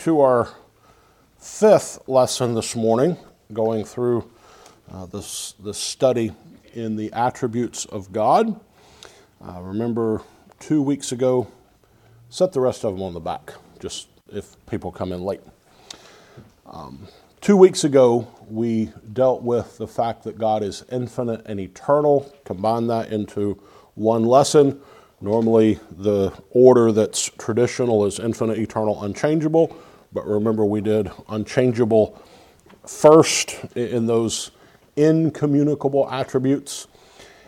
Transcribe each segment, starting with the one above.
to our fifth lesson this morning, going through uh, this, this study in the attributes of God. Uh, remember, two weeks ago, set the rest of them on the back, just if people come in late. Um, two weeks ago, we dealt with the fact that God is infinite and eternal, combine that into one lesson. Normally, the order that's traditional is infinite, eternal, unchangeable. But remember, we did unchangeable first in those incommunicable attributes.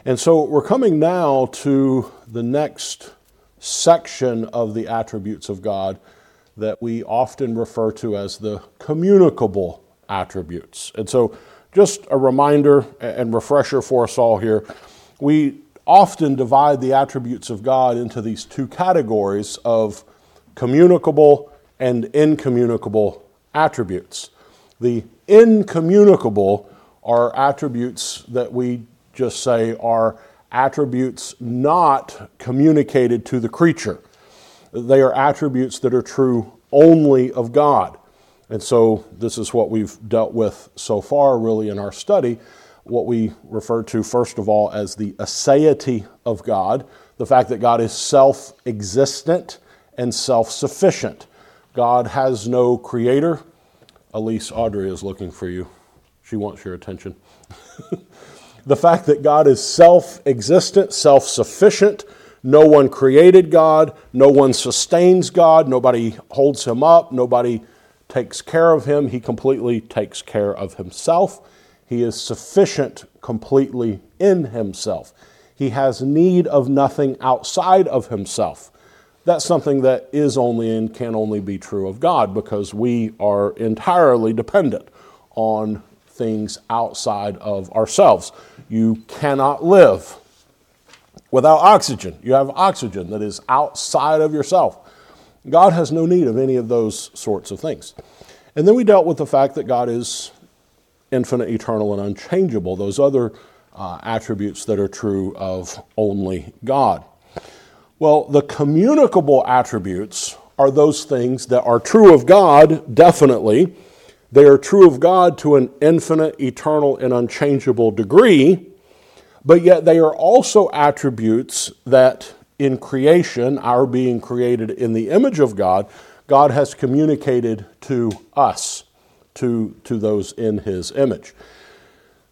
And so we're coming now to the next section of the attributes of God that we often refer to as the communicable attributes. And so, just a reminder and refresher for us all here we often divide the attributes of God into these two categories of communicable and incommunicable attributes. The incommunicable are attributes that we just say are attributes not communicated to the creature. They are attributes that are true only of God. And so, this is what we've dealt with so far, really, in our study. What we refer to, first of all, as the aseity of God, the fact that God is self existent and self sufficient. God has no creator. Elise Audrey is looking for you. She wants your attention. the fact that God is self existent, self sufficient. No one created God. No one sustains God. Nobody holds him up. Nobody takes care of him. He completely takes care of himself. He is sufficient completely in himself. He has need of nothing outside of himself that's something that is only and can only be true of God because we are entirely dependent on things outside of ourselves. You cannot live without oxygen. You have oxygen that is outside of yourself. God has no need of any of those sorts of things. And then we dealt with the fact that God is infinite, eternal, and unchangeable, those other uh, attributes that are true of only God. Well, the communicable attributes are those things that are true of God, definitely. They are true of God to an infinite, eternal, and unchangeable degree, but yet they are also attributes that in creation, our being created in the image of God, God has communicated to us, to, to those in His image.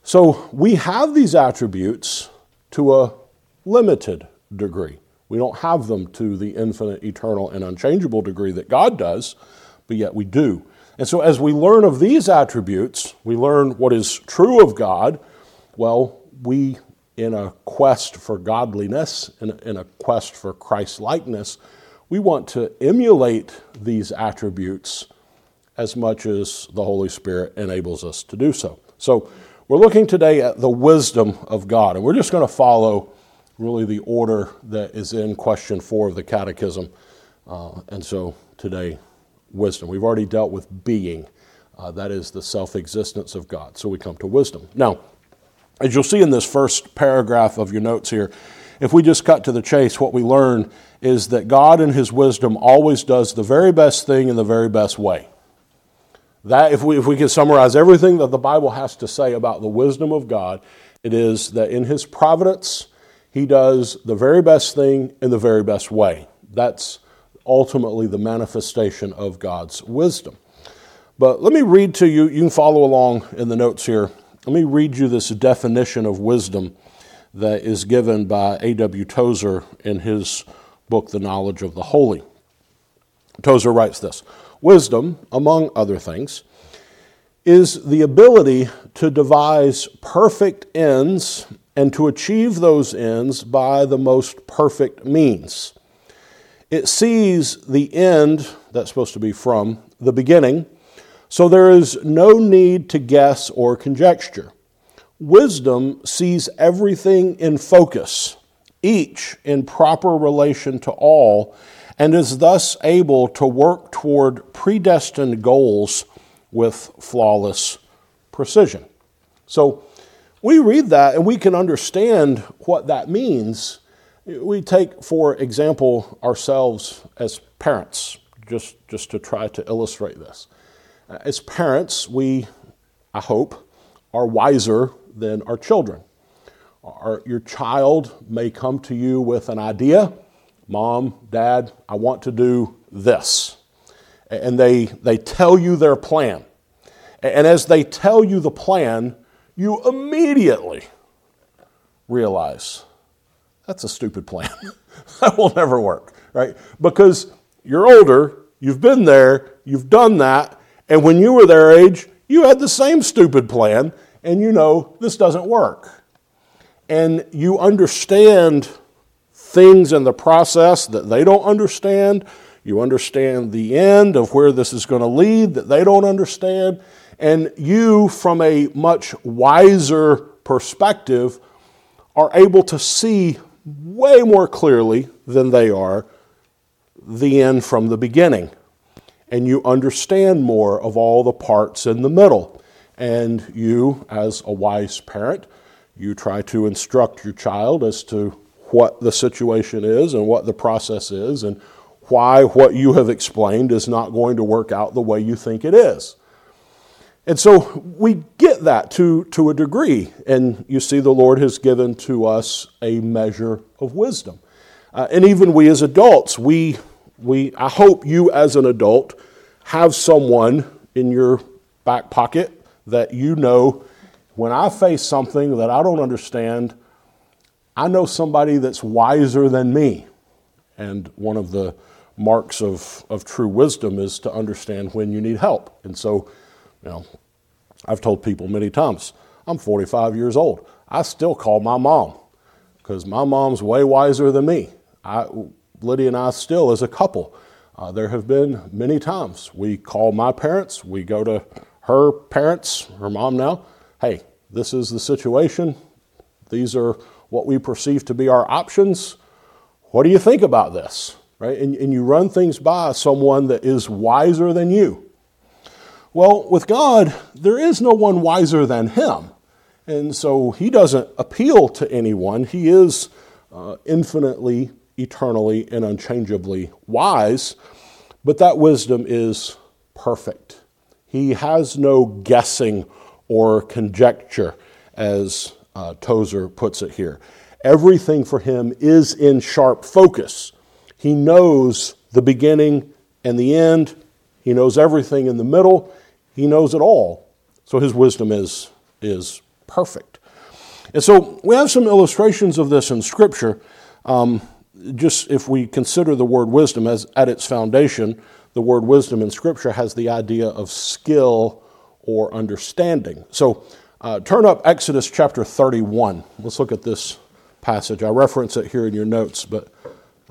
So we have these attributes to a limited degree. We don't have them to the infinite, eternal, and unchangeable degree that God does, but yet we do. And so, as we learn of these attributes, we learn what is true of God. Well, we, in a quest for godliness, in a, in a quest for Christ likeness, we want to emulate these attributes as much as the Holy Spirit enables us to do so. So, we're looking today at the wisdom of God, and we're just going to follow really the order that is in question four of the Catechism. Uh, and so today, wisdom. We've already dealt with being, uh, that is the self existence of God. So we come to wisdom. Now, as you'll see in this first paragraph of your notes here, if we just cut to the chase, what we learn is that God in His wisdom always does the very best thing in the very best way. That, if we, if we can summarize everything that the Bible has to say about the wisdom of God, it is that in His providence, he does the very best thing in the very best way. That's ultimately the manifestation of God's wisdom. But let me read to you, you can follow along in the notes here. Let me read you this definition of wisdom that is given by A.W. Tozer in his book, The Knowledge of the Holy. Tozer writes this Wisdom, among other things, is the ability to devise perfect ends and to achieve those ends by the most perfect means. It sees the end, that's supposed to be from the beginning, so there is no need to guess or conjecture. Wisdom sees everything in focus, each in proper relation to all, and is thus able to work toward predestined goals with flawless precision. So, we read that and we can understand what that means. We take, for example, ourselves as parents, just, just to try to illustrate this. Uh, as parents, we, I hope, are wiser than our children. Our, your child may come to you with an idea Mom, Dad, I want to do this. And they, they tell you their plan. And as they tell you the plan, you immediately realize that's a stupid plan. that will never work, right? Because you're older, you've been there, you've done that, and when you were their age, you had the same stupid plan, and you know this doesn't work. And you understand things in the process that they don't understand. You understand the end of where this is going to lead that they don't understand. And you, from a much wiser perspective, are able to see way more clearly than they are the end from the beginning. And you understand more of all the parts in the middle. And you, as a wise parent, you try to instruct your child as to what the situation is and what the process is and why what you have explained is not going to work out the way you think it is. And so we get that to, to a degree. And you see, the Lord has given to us a measure of wisdom. Uh, and even we as adults, we, we, I hope you as an adult have someone in your back pocket that you know when I face something that I don't understand, I know somebody that's wiser than me. And one of the marks of, of true wisdom is to understand when you need help. And so, you know, I've told people many times, I'm 45 years old. I still call my mom because my mom's way wiser than me. I, Lydia and I still, as a couple, uh, there have been many times we call my parents, we go to her parents, her mom now, hey, this is the situation. These are what we perceive to be our options. What do you think about this? Right? And, and you run things by someone that is wiser than you. Well, with God, there is no one wiser than Him. And so He doesn't appeal to anyone. He is uh, infinitely, eternally, and unchangeably wise, but that wisdom is perfect. He has no guessing or conjecture, as uh, Tozer puts it here. Everything for him is in sharp focus. He knows the beginning and the end, he knows everything in the middle, he knows it all. So his wisdom is, is perfect. And so we have some illustrations of this in Scripture. Um, just if we consider the word wisdom as at its foundation, the word wisdom in Scripture has the idea of skill or understanding. So uh, turn up Exodus chapter 31. Let's look at this passage. I reference it here in your notes, but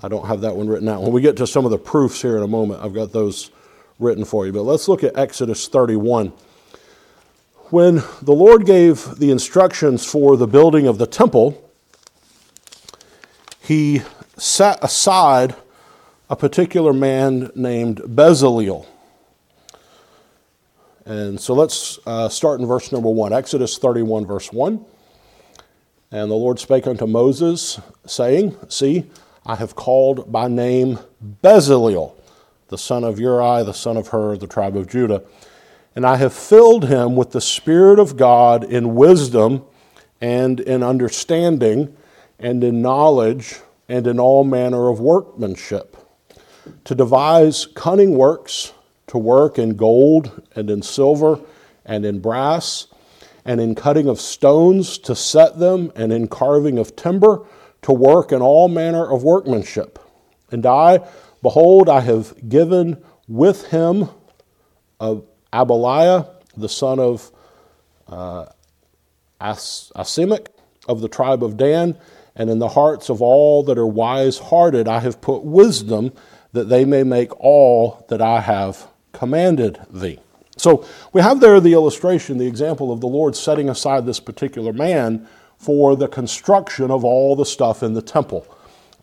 I don't have that one written out. When we get to some of the proofs here in a moment, I've got those written for you. But let's look at Exodus 31. When the Lord gave the instructions for the building of the temple, he set aside a particular man named Bezaleel. And so let's uh, start in verse number one Exodus 31, verse 1. And the Lord spake unto Moses, saying, See, I have called by name Bezaleel, the son of Uri, the son of Hur, the tribe of Judah. And I have filled him with the Spirit of God in wisdom and in understanding and in knowledge and in all manner of workmanship, to devise cunning works to work in gold and in silver and in brass, and in cutting of stones to set them, and in carving of timber to work in all manner of workmanship. And I, behold, I have given with him of Aholiab, the son of uh, As- of the tribe of Dan, and in the hearts of all that are wise hearted, I have put wisdom that they may make all that I have commanded thee. So we have there the illustration, the example of the Lord setting aside this particular man for the construction of all the stuff in the temple.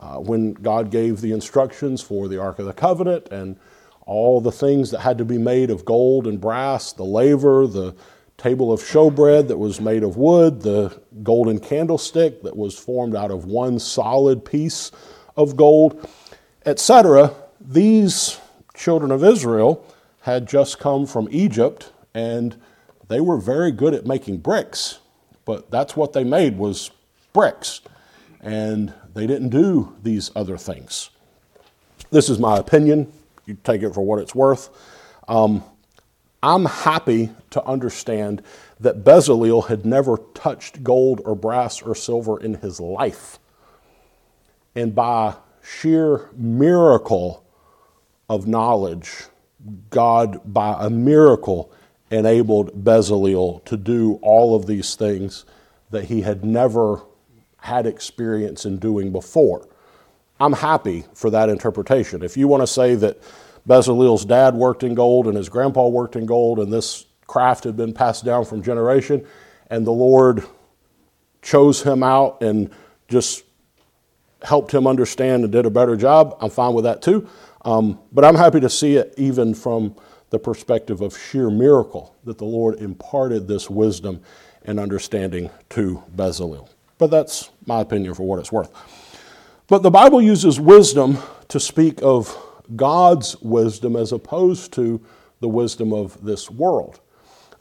Uh, when God gave the instructions for the Ark of the Covenant and all the things that had to be made of gold and brass, the laver, the table of showbread that was made of wood, the golden candlestick that was formed out of one solid piece of gold, etc. These children of Israel had just come from Egypt and they were very good at making bricks, but that's what they made was bricks. And they didn't do these other things. This is my opinion. You take it for what it's worth. Um, I'm happy to understand that Bezalel had never touched gold or brass or silver in his life. And by sheer miracle of knowledge, God, by a miracle, enabled Bezalel to do all of these things that he had never had experience in doing before. I'm happy for that interpretation. If you want to say that Bezalel's dad worked in gold and his grandpa worked in gold and this craft had been passed down from generation and the Lord chose him out and just helped him understand and did a better job, I'm fine with that too. Um, but I'm happy to see it even from the perspective of sheer miracle that the Lord imparted this wisdom and understanding to Bezalel. But that's my opinion for what it's worth. But the Bible uses wisdom to speak of God's wisdom as opposed to the wisdom of this world.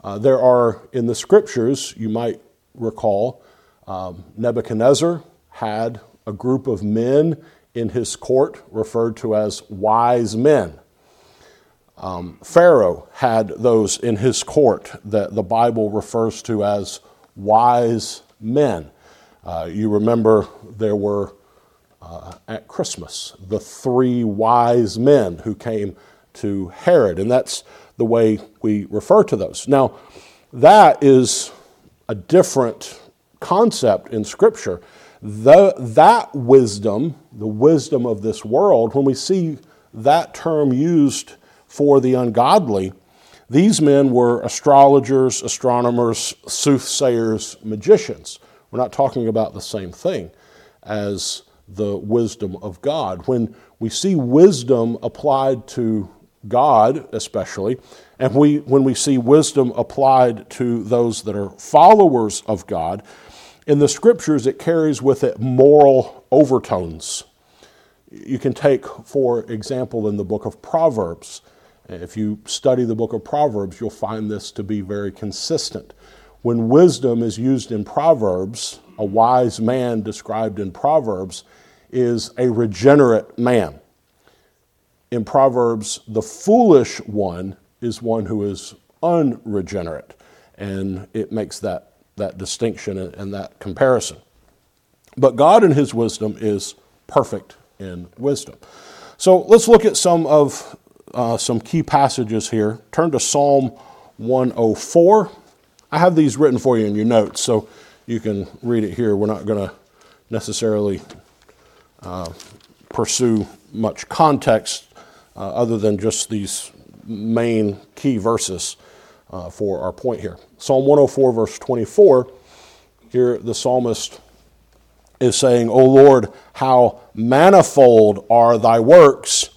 Uh, there are in the scriptures, you might recall, um, Nebuchadnezzar had a group of men in his court referred to as wise men. Um, Pharaoh had those in his court that the Bible refers to as wise men. Uh, you remember there were uh, at Christmas the three wise men who came to Herod, and that's the way we refer to those. Now, that is a different concept in Scripture. The, that wisdom, the wisdom of this world, when we see that term used for the ungodly, these men were astrologers, astronomers, soothsayers, magicians. We're not talking about the same thing as the wisdom of God. When we see wisdom applied to God, especially, and we, when we see wisdom applied to those that are followers of God, in the scriptures it carries with it moral overtones. You can take, for example, in the book of Proverbs, if you study the book of Proverbs, you'll find this to be very consistent. When wisdom is used in Proverbs, a wise man described in Proverbs is a regenerate man. In Proverbs, the foolish one is one who is unregenerate, and it makes that, that distinction and, that comparison. But God, in His wisdom, is perfect in wisdom. So let's look at some of uh, some key passages here. Turn to Psalm 104. I have these written for you in your notes, so you can read it here. We're not going to necessarily uh, pursue much context uh, other than just these main key verses uh, for our point here. Psalm 104, verse 24, here the psalmist is saying, O Lord, how manifold are thy works!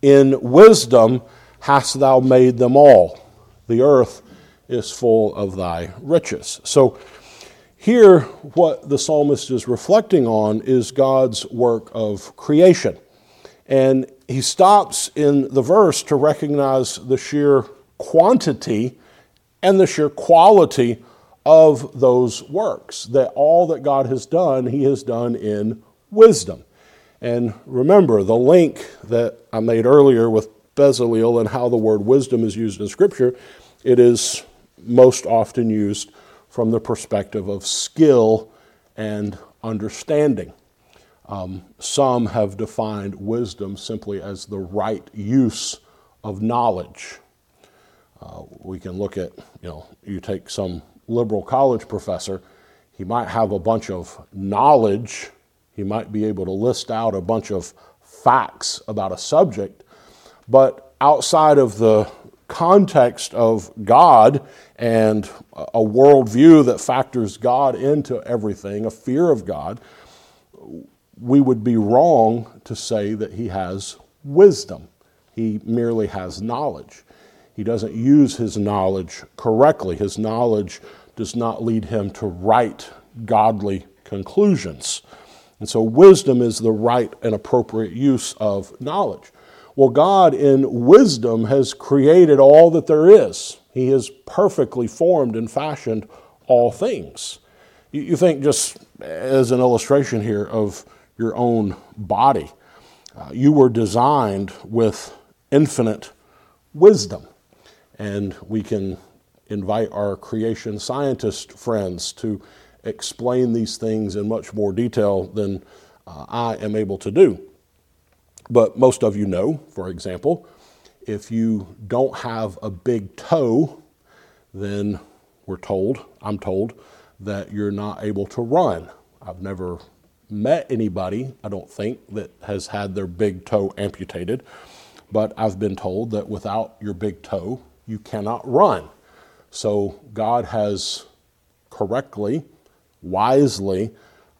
In wisdom hast thou made them all. The earth is full of thy riches. So, here, what the psalmist is reflecting on is God's work of creation. And he stops in the verse to recognize the sheer quantity and the sheer quality of those works. That all that God has done, he has done in wisdom. And remember the link that I made earlier with Bezalel and how the word wisdom is used in Scripture. It is most often used from the perspective of skill and understanding. Um, some have defined wisdom simply as the right use of knowledge. Uh, we can look at, you know, you take some liberal college professor, he might have a bunch of knowledge he might be able to list out a bunch of facts about a subject, but outside of the context of God and a worldview that factors God into everything, a fear of God, we would be wrong to say that he has wisdom. He merely has knowledge. He doesn't use his knowledge correctly. His knowledge does not lead him to right, godly conclusions. And so, wisdom is the right and appropriate use of knowledge. Well, God, in wisdom, has created all that there is. He has perfectly formed and fashioned all things. You think, just as an illustration here of your own body, uh, you were designed with infinite wisdom. And we can invite our creation scientist friends to explain these things in much more detail than uh, I am able to do. But most of you know, for example, if you don't have a big toe, then we're told, I'm told, that you're not able to run. I've never met anybody, I don't think, that has had their big toe amputated, but I've been told that without your big toe, you cannot run. So God has correctly, wisely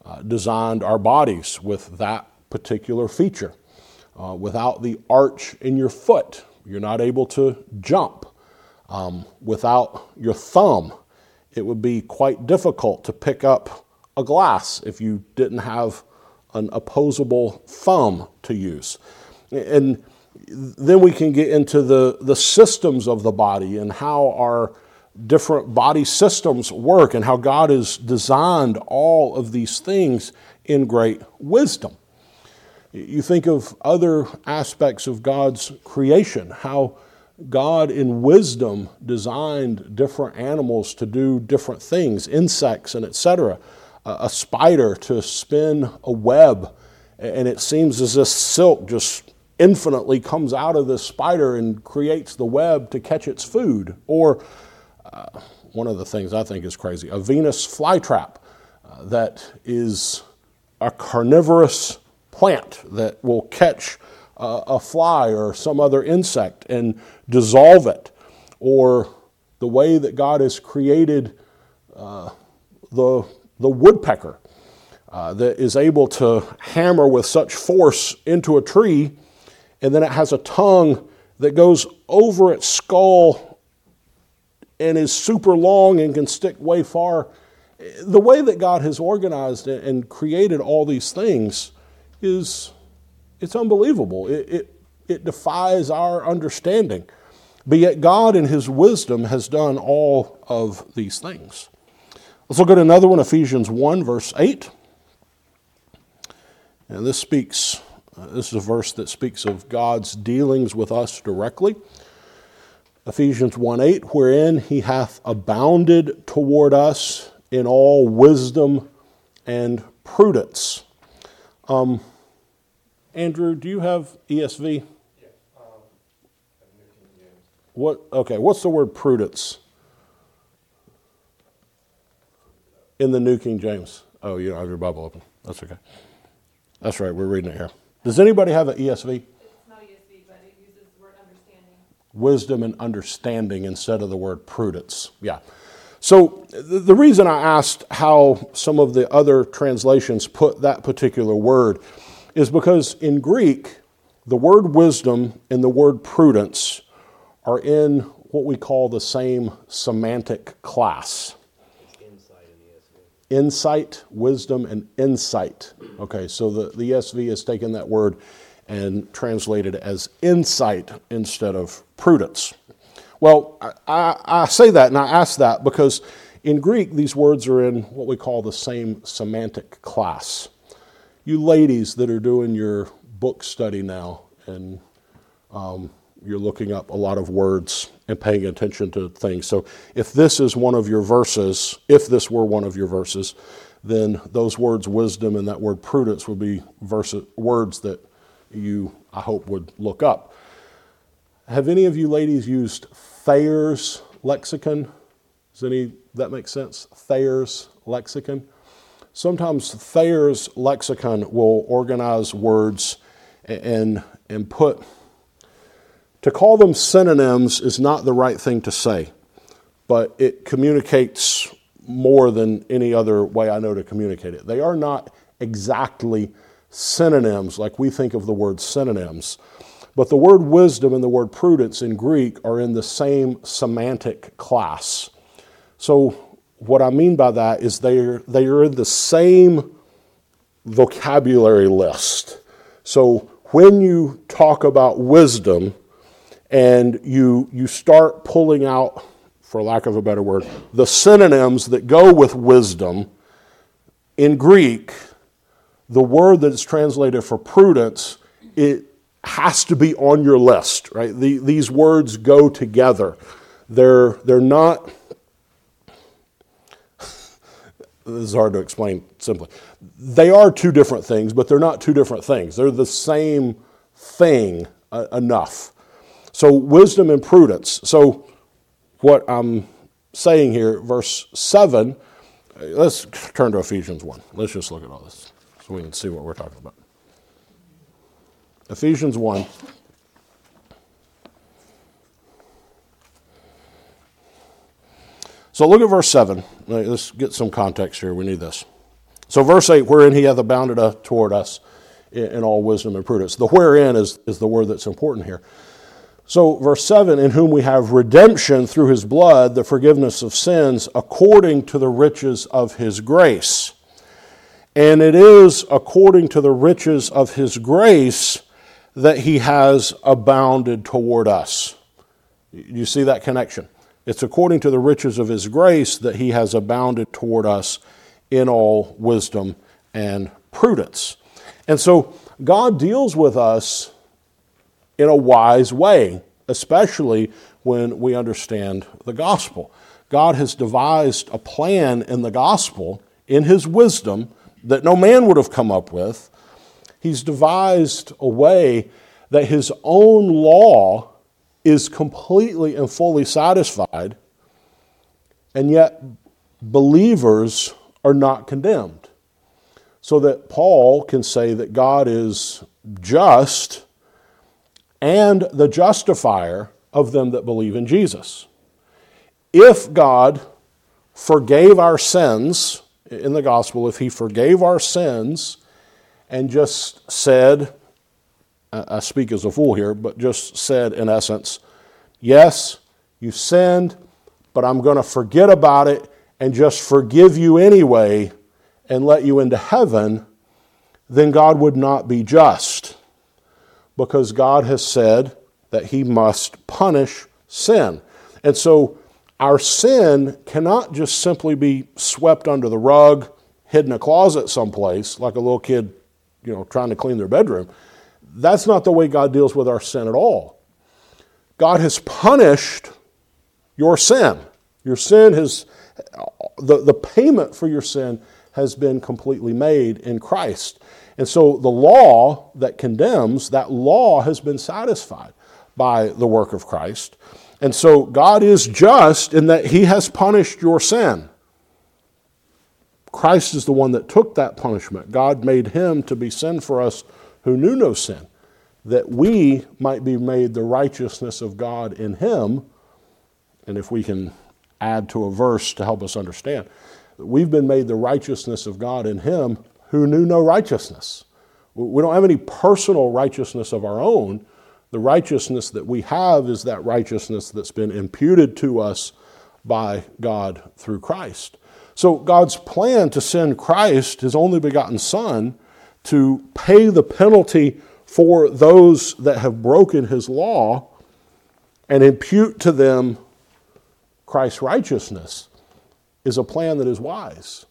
uh, designed our bodies with that particular feature. Uh, without the arch in your foot, you're not able to jump. Um, without your thumb, it would be quite difficult to pick up a glass if you didn't have an opposable thumb to use. And then we can get into the, the systems of the body and how our different body systems work and how God has designed all of these things in great wisdom. You think of other aspects of God's creation, how God, in wisdom, designed different animals to do different things, insects and etc. A spider to spin a web, and it seems as if silk just infinitely comes out of this spider and creates the web to catch its food. Or uh, one of the things I think is crazy a Venus flytrap uh, that is a carnivorous plant that will catch uh, a fly or some other insect and dissolve it. Or the way that God has created uh, the, the woodpecker. Uh, that is able to hammer with such force into a tree and then it has a tongue that goes over its skull and is super long and can stick way far. The way that God has organized and created all these things is it's unbelievable. It, it, it defies our understanding. But yet God in his wisdom has done all of these things. Let's look at another one, Ephesians 1, verse 8. And this speaks uh, this is a verse that speaks of God's dealings with us directly. Ephesians 1 8, wherein he hath abounded toward us in all wisdom and prudence. Um, Andrew, do you have ESV? Um, what? Okay. What's the word prudence in the New King James? Oh, you don't have your Bible open. That's okay. That's right. We're reading it here. Does anybody have an ESV? It's not ESV, but it uses the word understanding. Wisdom and understanding instead of the word prudence. Yeah. So the reason I asked how some of the other translations put that particular word is because in Greek, the word wisdom and the word prudence are in what we call the same semantic class insight, wisdom, and insight. Okay, so the, the ESV has taken that word and translated it as insight instead of prudence. Well, I, I, say that and I ask that because in Greek, these words are in what we call the same semantic class. You ladies that are doing your book study now and um, you're looking up a lot of words and paying attention to things. So if this is one of your verses, if this were one of your verses, then those words wisdom and that word prudence would be verses, words that you, I hope, would look up. Have any of you ladies used Thayer's lexicon? Does any that make sense? Thayer's lexicon. Sometimes Thayer's lexicon will organize words and and put to call them synonyms is not the right thing to say, but it communicates more than any other way I know to communicate it. They are not exactly synonyms like we think of the word synonyms, but the word wisdom and the word prudence in Greek are in the same semantic class. So, what I mean by that is they are, they are in the same vocabulary list. So, when you talk about wisdom and you, you start pulling out, for lack of a better word, the synonyms that go with wisdom, in Greek, the word that's translated for prudence, it has to be on your list, right? The, these words go together. They're, they're not, this is hard to explain simply. They are two different things, but they're not two different things. They're the same thing uh, enough. So, wisdom and prudence. So, what I'm saying here, verse 7, let's turn to Ephesians 1. Let's just look at all this so we can see what we're talking about. Ephesians 1. So look at verse 7. Let's get some context here. We need this. So, verse 8, wherein he hath abounded uh, toward us in all wisdom and prudence. The wherein is, is the word that's important here. So, verse 7 In whom we have redemption through his blood, the forgiveness of sins, according to the riches of his grace. And it is according to the riches of his grace that he has abounded toward us. You see that connection? It's according to the riches of his grace that he has abounded toward us in all wisdom and prudence. And so God deals with us in a wise way, especially when we understand the gospel. God has devised a plan in the gospel, in his wisdom, that no man would have come up with. He's devised a way that his own law is completely and fully satisfied, and yet believers are not condemned. So that Paul can say that God is just and the justifier of them that believe in Jesus. If God forgave our sins in the gospel, if he forgave our sins and just said, I speak as a fool here, but just said in essence, yes, you sinned, but I'm going to forget about it and just forgive you anyway and let you into heaven, then God would not be just. Because God has said that He must punish sin. And so our sin cannot just simply be swept under the rug, hidden in a closet someplace, like a little kid, you know, trying to clean their bedroom. That's not the way God deals with our sin at all. God has punished your sin. Your sin has, the, the payment for your sin has been completely made in Christ. And so the law that condemns, that law has been satisfied by the work of Christ. And so God is just in that He has punished your sin. Christ is the one that took that punishment. God made Him to be sin for us who knew no sin, that we might be made the righteousness of God in Him. And if we can add to a verse to help us understand. We've been made the righteousness of God in Him who knew no righteousness. We don't have any personal righteousness of our own. The righteousness that we have is that righteousness that's been imputed to us by God through Christ. So, God's plan to send Christ, his only begotten Son, to pay the penalty for those that have broken his law and impute to them Christ's righteousness is a plan that is wise.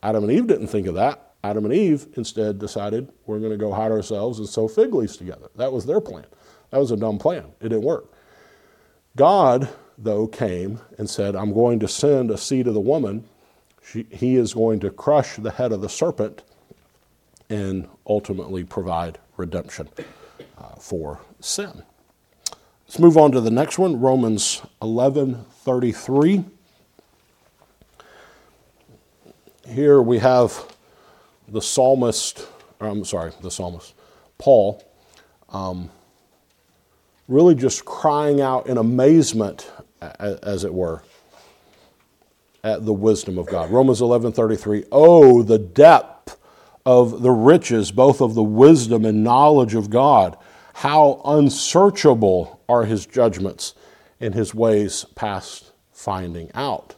Adam and Eve didn't think of that. Adam and Eve instead decided we're going to go hide ourselves and sew fig leaves together. That was their plan. That was a dumb plan. It didn't work. God, though, came and said, I'm going to send a seed of the woman. She, he is going to crush the head of the serpent and ultimately provide redemption uh, for sin. Let's move on to the next one, Romans 11 33. Here we have the psalmist, I'm sorry, the psalmist, Paul, um, really just crying out in amazement, as it were, at the wisdom of God. Romans 11 33. Oh, the depth of the riches, both of the wisdom and knowledge of God how unsearchable are his judgments and his ways past finding out.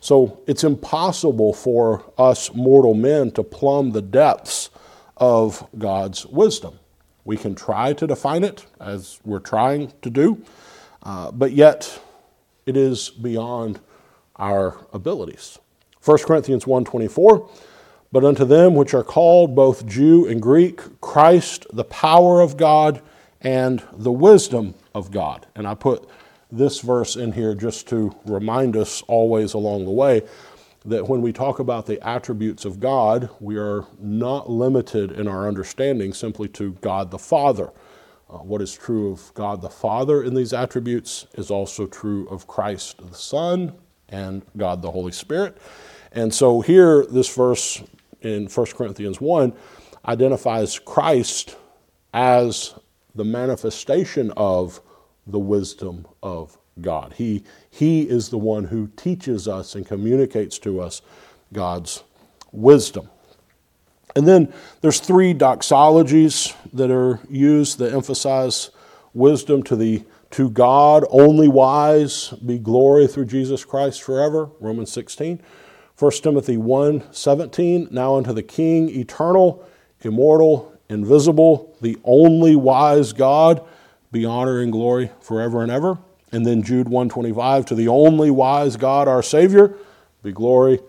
So it's impossible for us mortal men to plumb the depths of God's wisdom. We can try to define it as we're trying to do, uh, but yet it is beyond our abilities. 1 Corinthians 1:24 But unto them which are called both Jew and Greek Christ the power of God and the wisdom of God. And I put this verse in here just to remind us always along the way that when we talk about the attributes of God, we are not limited in our understanding simply to God the Father. Uh, what is true of God the Father in these attributes is also true of Christ the Son and God the Holy Spirit. And so here, this verse in 1 Corinthians 1 identifies Christ as the manifestation of the wisdom of God. He, he is the one who teaches us and communicates to us God's wisdom. And then there's three doxologies that are used that emphasize wisdom to the to God only wise be glory through Jesus Christ forever, Romans 16. 1 Timothy 1 17, now unto the King, eternal, immortal, invisible, the only wise God, be honor and glory forever and ever. And then Jude 125 to the only wise God our Savior be glory,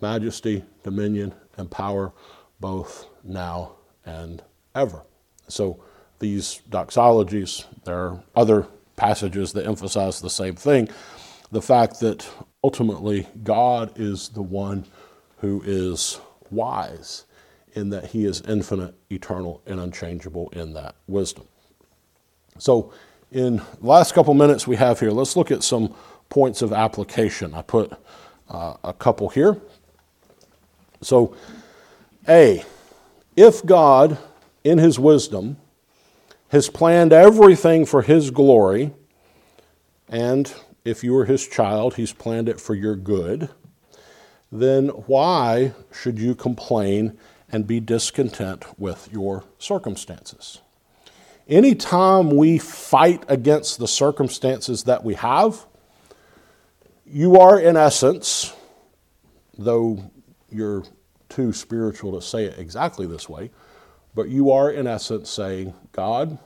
majesty, dominion, and power both now and ever. So these doxologies, there are other passages that emphasize the same thing. The fact that ultimately God is the one who is wise in that he is infinite, eternal, and unchangeable in that wisdom. So, in the last couple minutes we have here, let's look at some points of application. I put uh, a couple here. So, A, if God, in his wisdom, has planned everything for his glory, and if you are his child, he's planned it for your good, then why should you complain and be discontent with your circumstances? Anytime we fight against the circumstances that we have, you are, in essence, though you're too spiritual to say it exactly this way, but you are, in essence, saying, God,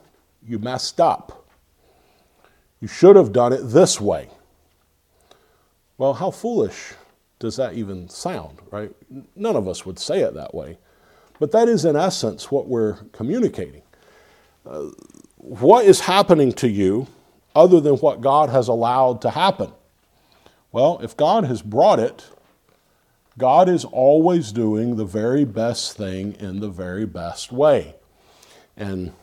you messed up. You should have done it this way. Well, how foolish does that even sound, right? None of us would say it that way. But that is, in essence, what we're communicating uh, what is happening to you other than what God has allowed to happen? Well, if God has brought it, God is always doing the very best thing in the very best way. And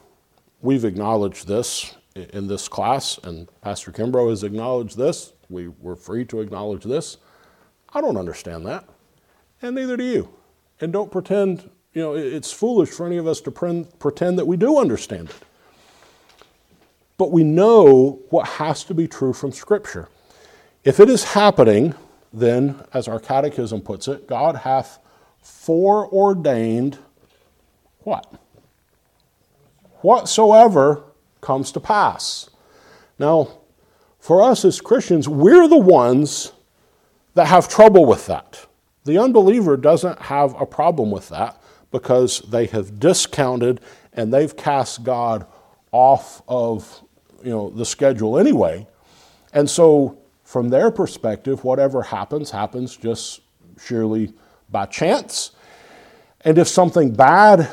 we've acknowledged this in this class, and Pastor Kimbrough has acknowledged this. We were free to acknowledge this. I don't understand that, and neither do you. And don't pretend you know, it's foolish for any of us to pretend that we do understand it. But we know what has to be true from Scripture. If it is happening, then, as our catechism puts it, God hath foreordained what? Whatsoever comes to pass. Now, for us as Christians, we're the ones that have trouble with that. The unbeliever doesn't have a problem with that because they have discounted and they've cast God off of you know the schedule anyway. And so from their perspective, whatever happens happens just surely by chance. And if something bad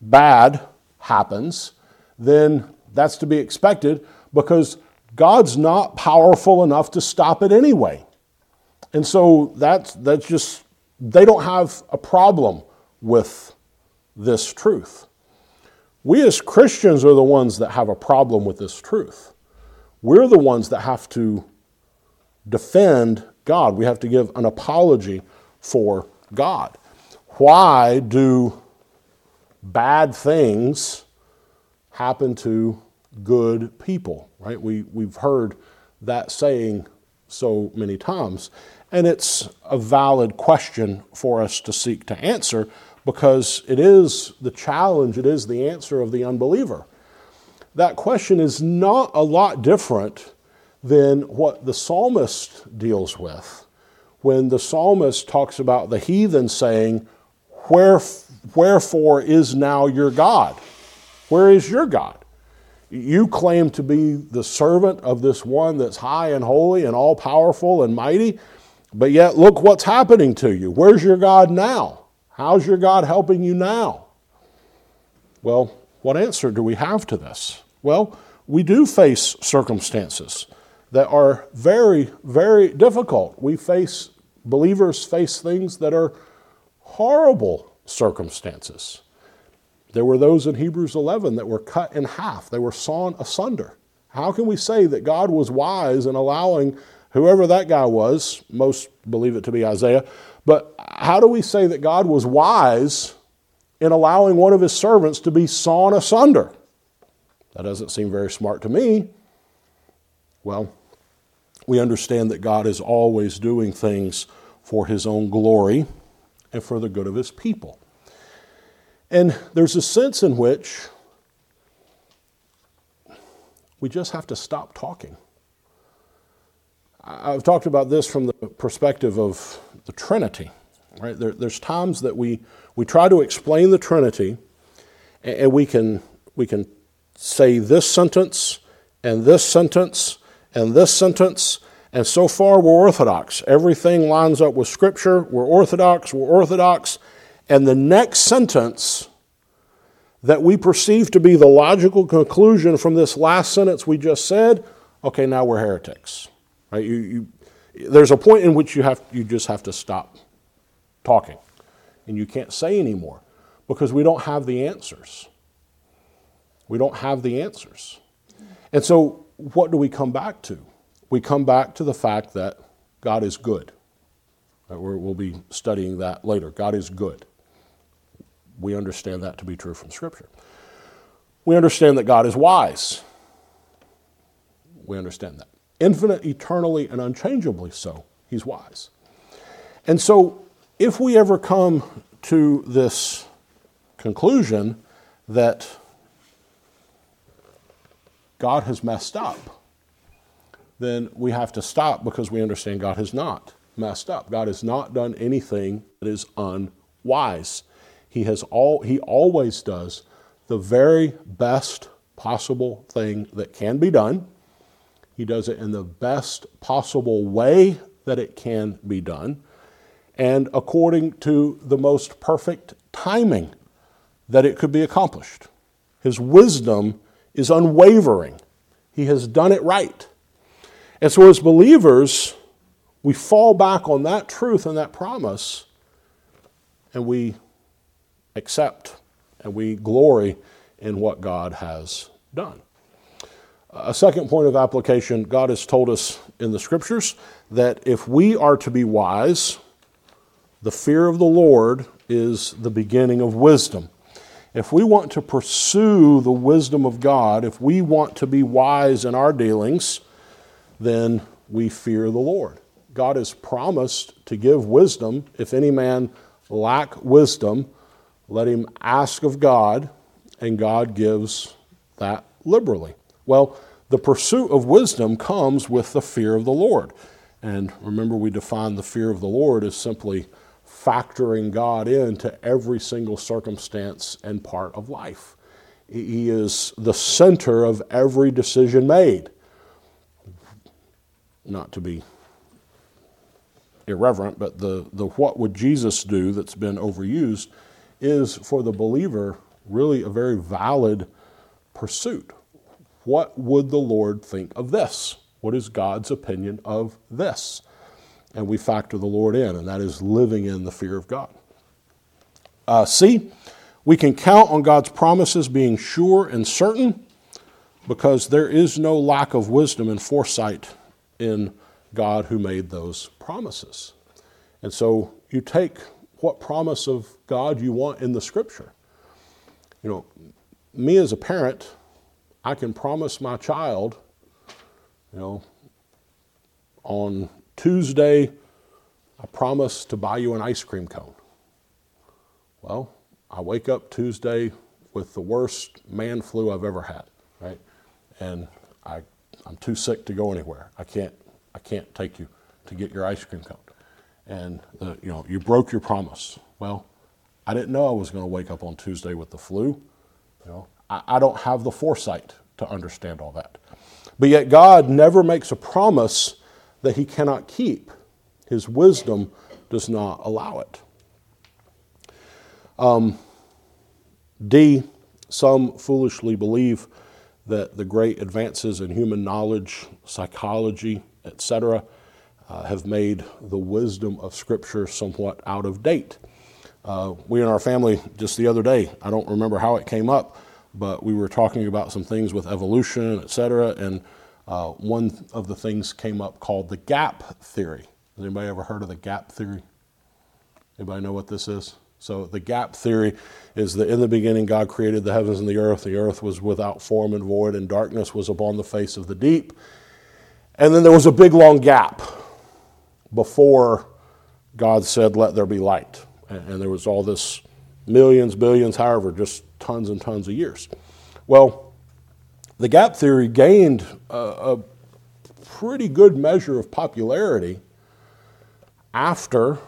bad happens, then that's to be expected because God's not powerful enough to stop it anyway. And so that's that's just they don't have a problem with this truth. We as Christians are the ones that have a problem with this truth. We're the ones that have to defend God. We have to give an apology for God. Why do bad things happen to good people? Right? We, we've heard that saying so many times. And it's a valid question for us to seek to answer because it is the challenge, it is the answer of the unbeliever. That question is not a lot different than what the psalmist deals with when the psalmist talks about the heathen saying, Wherefore is now your God? Where is your God? You claim to be the servant of this one that's high and holy and all powerful and mighty, but yet look what's happening to you. Where's your God now? How's your God helping you now? Well, what answer do we have to this? Well, we do face circumstances that are very, very difficult. We face, believers face things that are horrible circumstances. There were those in Hebrews 11 that were cut in half, they were sawn asunder. How can we say that God was wise in allowing whoever that guy was, most believe it to be Isaiah, but how do we say that God was wise in allowing one of his servants to be sawn asunder? That doesn't seem very smart to me. Well, we understand that God is always doing things for his own glory and for the good of his people. And there's a sense in which we just have to stop talking. I've talked about this from the perspective of the Trinity. Right? There, there's times that we, we try to explain the Trinity, and we can, we can say this sentence, and this sentence, and this sentence, and so far we're orthodox. Everything lines up with Scripture. We're orthodox, we're orthodox. And the next sentence that we perceive to be the logical conclusion from this last sentence we just said, okay, now we're heretics. Right? You, you, there's a point in which you, have, you just have to stop talking. And you can't say anymore because we don't have the answers. We don't have the answers. And so, what do we come back to? We come back to the fact that God is good. We'll be studying that later. God is good. We understand that to be true from Scripture. We understand that God is wise. We understand that. Infinite, eternally, and unchangeably so. He's wise. And so, if we ever come to this conclusion that God has messed up, then we have to stop because we understand God has not messed up. God has not done anything that is unwise. He has all he always does the very best possible thing that can be done. He does it in the best possible way that it can be done and according to the most perfect timing that it could be accomplished. His wisdom is unwavering. He has done it right. And so, as believers, we fall back on that truth and that promise and we accept and we glory in what God has done. A second point of application God has told us in the scriptures that if we are to be wise, the fear of the Lord is the beginning of wisdom. If we want to pursue the wisdom of God, if we want to be wise in our dealings, then we fear the Lord. God has promised to give wisdom. If any man lack wisdom, let him ask of God, and God gives that liberally. Well, the pursuit of wisdom comes with the fear of the Lord. And remember, we define the fear of the Lord as simply factoring God into every single circumstance and part of life. He is the center of every decision made. Not to be irreverent, but the, the what would Jesus do that's been overused is for the believer really a very valid pursuit. What would the Lord think of this? What is God's opinion of this? And we factor the Lord in, and that is living in the fear of God. Uh, C, we can count on God's promises being sure and certain because there is no lack of wisdom and foresight in God who made those promises. And so you take what promise of God you want in the scripture. You know, me as a parent, I can promise my child, you know, on Tuesday, I promise to buy you an ice cream cone. Well, I wake up Tuesday with the worst man flu I've ever had, right? And I, I'm too sick to go anywhere. I can't, I can't take you to get your ice cream cone. And the, you know, you broke your promise. Well, I didn't know I was going to wake up on Tuesday with the flu. You know, I, I don't have the foresight to understand all that. But yet, God never makes a promise that he cannot keep. His wisdom does not allow it. Um, D, some foolishly believe that the great advances in human knowledge, psychology, etc., uh, have made the wisdom of Scripture somewhat out of date. Uh, we in our family, just the other day, I don't remember how it came up, but we were talking about some things with evolution, etc., and uh, one of the things came up called the gap theory. Has anybody ever heard of the gap theory? Anybody know what this is? So the gap theory is that in the beginning God created the heavens and the earth. The earth was without form and void, and darkness was upon the face of the deep. And then there was a big long gap before God said, Let there be light. And there was all this millions, billions, however, just tons and tons of years. Well, the gap theory gained a, a pretty good measure of popularity after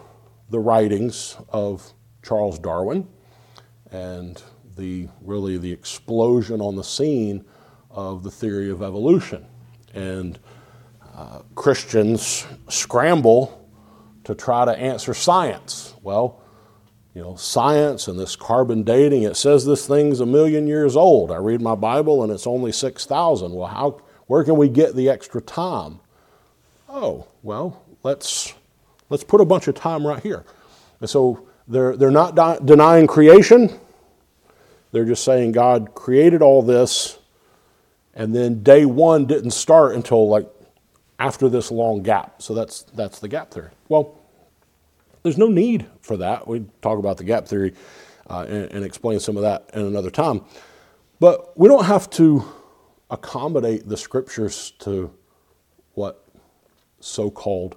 the writings of Charles Darwin and the really the explosion on the scene of the theory of evolution. And Christians scramble to try to answer science. Well, you know, science and this carbon dating, it says this thing's a million years old. I read my Bible and it's only 6,000. Well, how, where can we get the extra time? Oh, well, let's, let's put a bunch of time right here. And so they're, they're not di- denying creation. They're just saying God created all this, and then day one didn't start until like after this long gap. So that's, that's the gap theory. Well, there's no need for that. We talk about the gap theory uh, and, and explain some of that in another time. But we don't have to accommodate the scriptures to what so called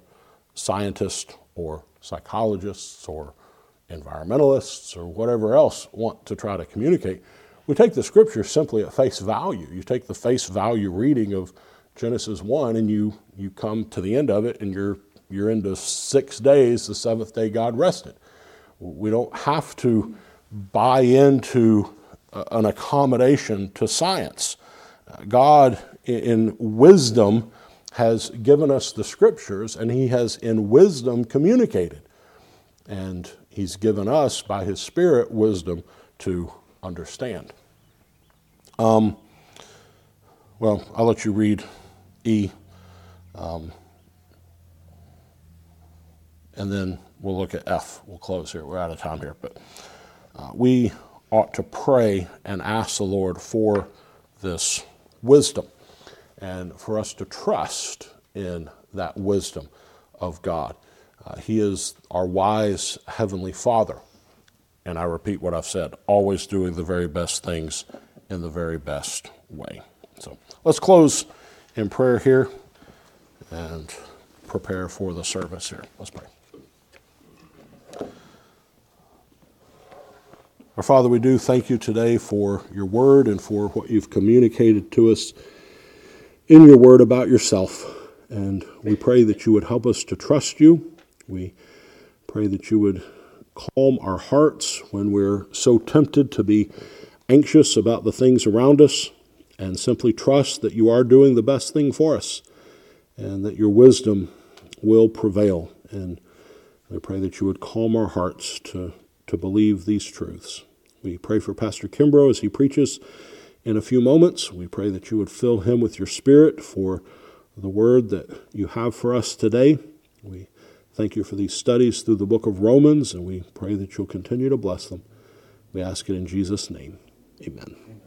scientists or psychologists or environmentalists or whatever else want to try to communicate. We take the scripture simply at face value. You take the face value reading of Genesis 1 and you, you come to the end of it and you're, you're into six days, the seventh day God rested. We don't have to buy into an accommodation to science. God, in wisdom, has given us the scriptures and He has, in wisdom, communicated. And He's given us, by His Spirit, wisdom to understand. Um, well, I'll let you read E. Um, and then we'll look at F. We'll close here. We're out of time here. But uh, we ought to pray and ask the Lord for this wisdom and for us to trust in that wisdom of God. Uh, he is our wise Heavenly Father. And I repeat what I've said always doing the very best things in the very best way. So let's close in prayer here and prepare for the service here. Let's pray. Our Father, we do thank you today for your word and for what you've communicated to us in your word about yourself. And we pray that you would help us to trust you. We pray that you would calm our hearts when we're so tempted to be anxious about the things around us and simply trust that you are doing the best thing for us and that your wisdom will prevail. And I pray that you would calm our hearts to, to believe these truths. We pray for Pastor Kimbrough as he preaches in a few moments. We pray that you would fill him with your spirit for the word that you have for us today. We thank you for these studies through the book of Romans, and we pray that you'll continue to bless them. We ask it in Jesus' name. Amen.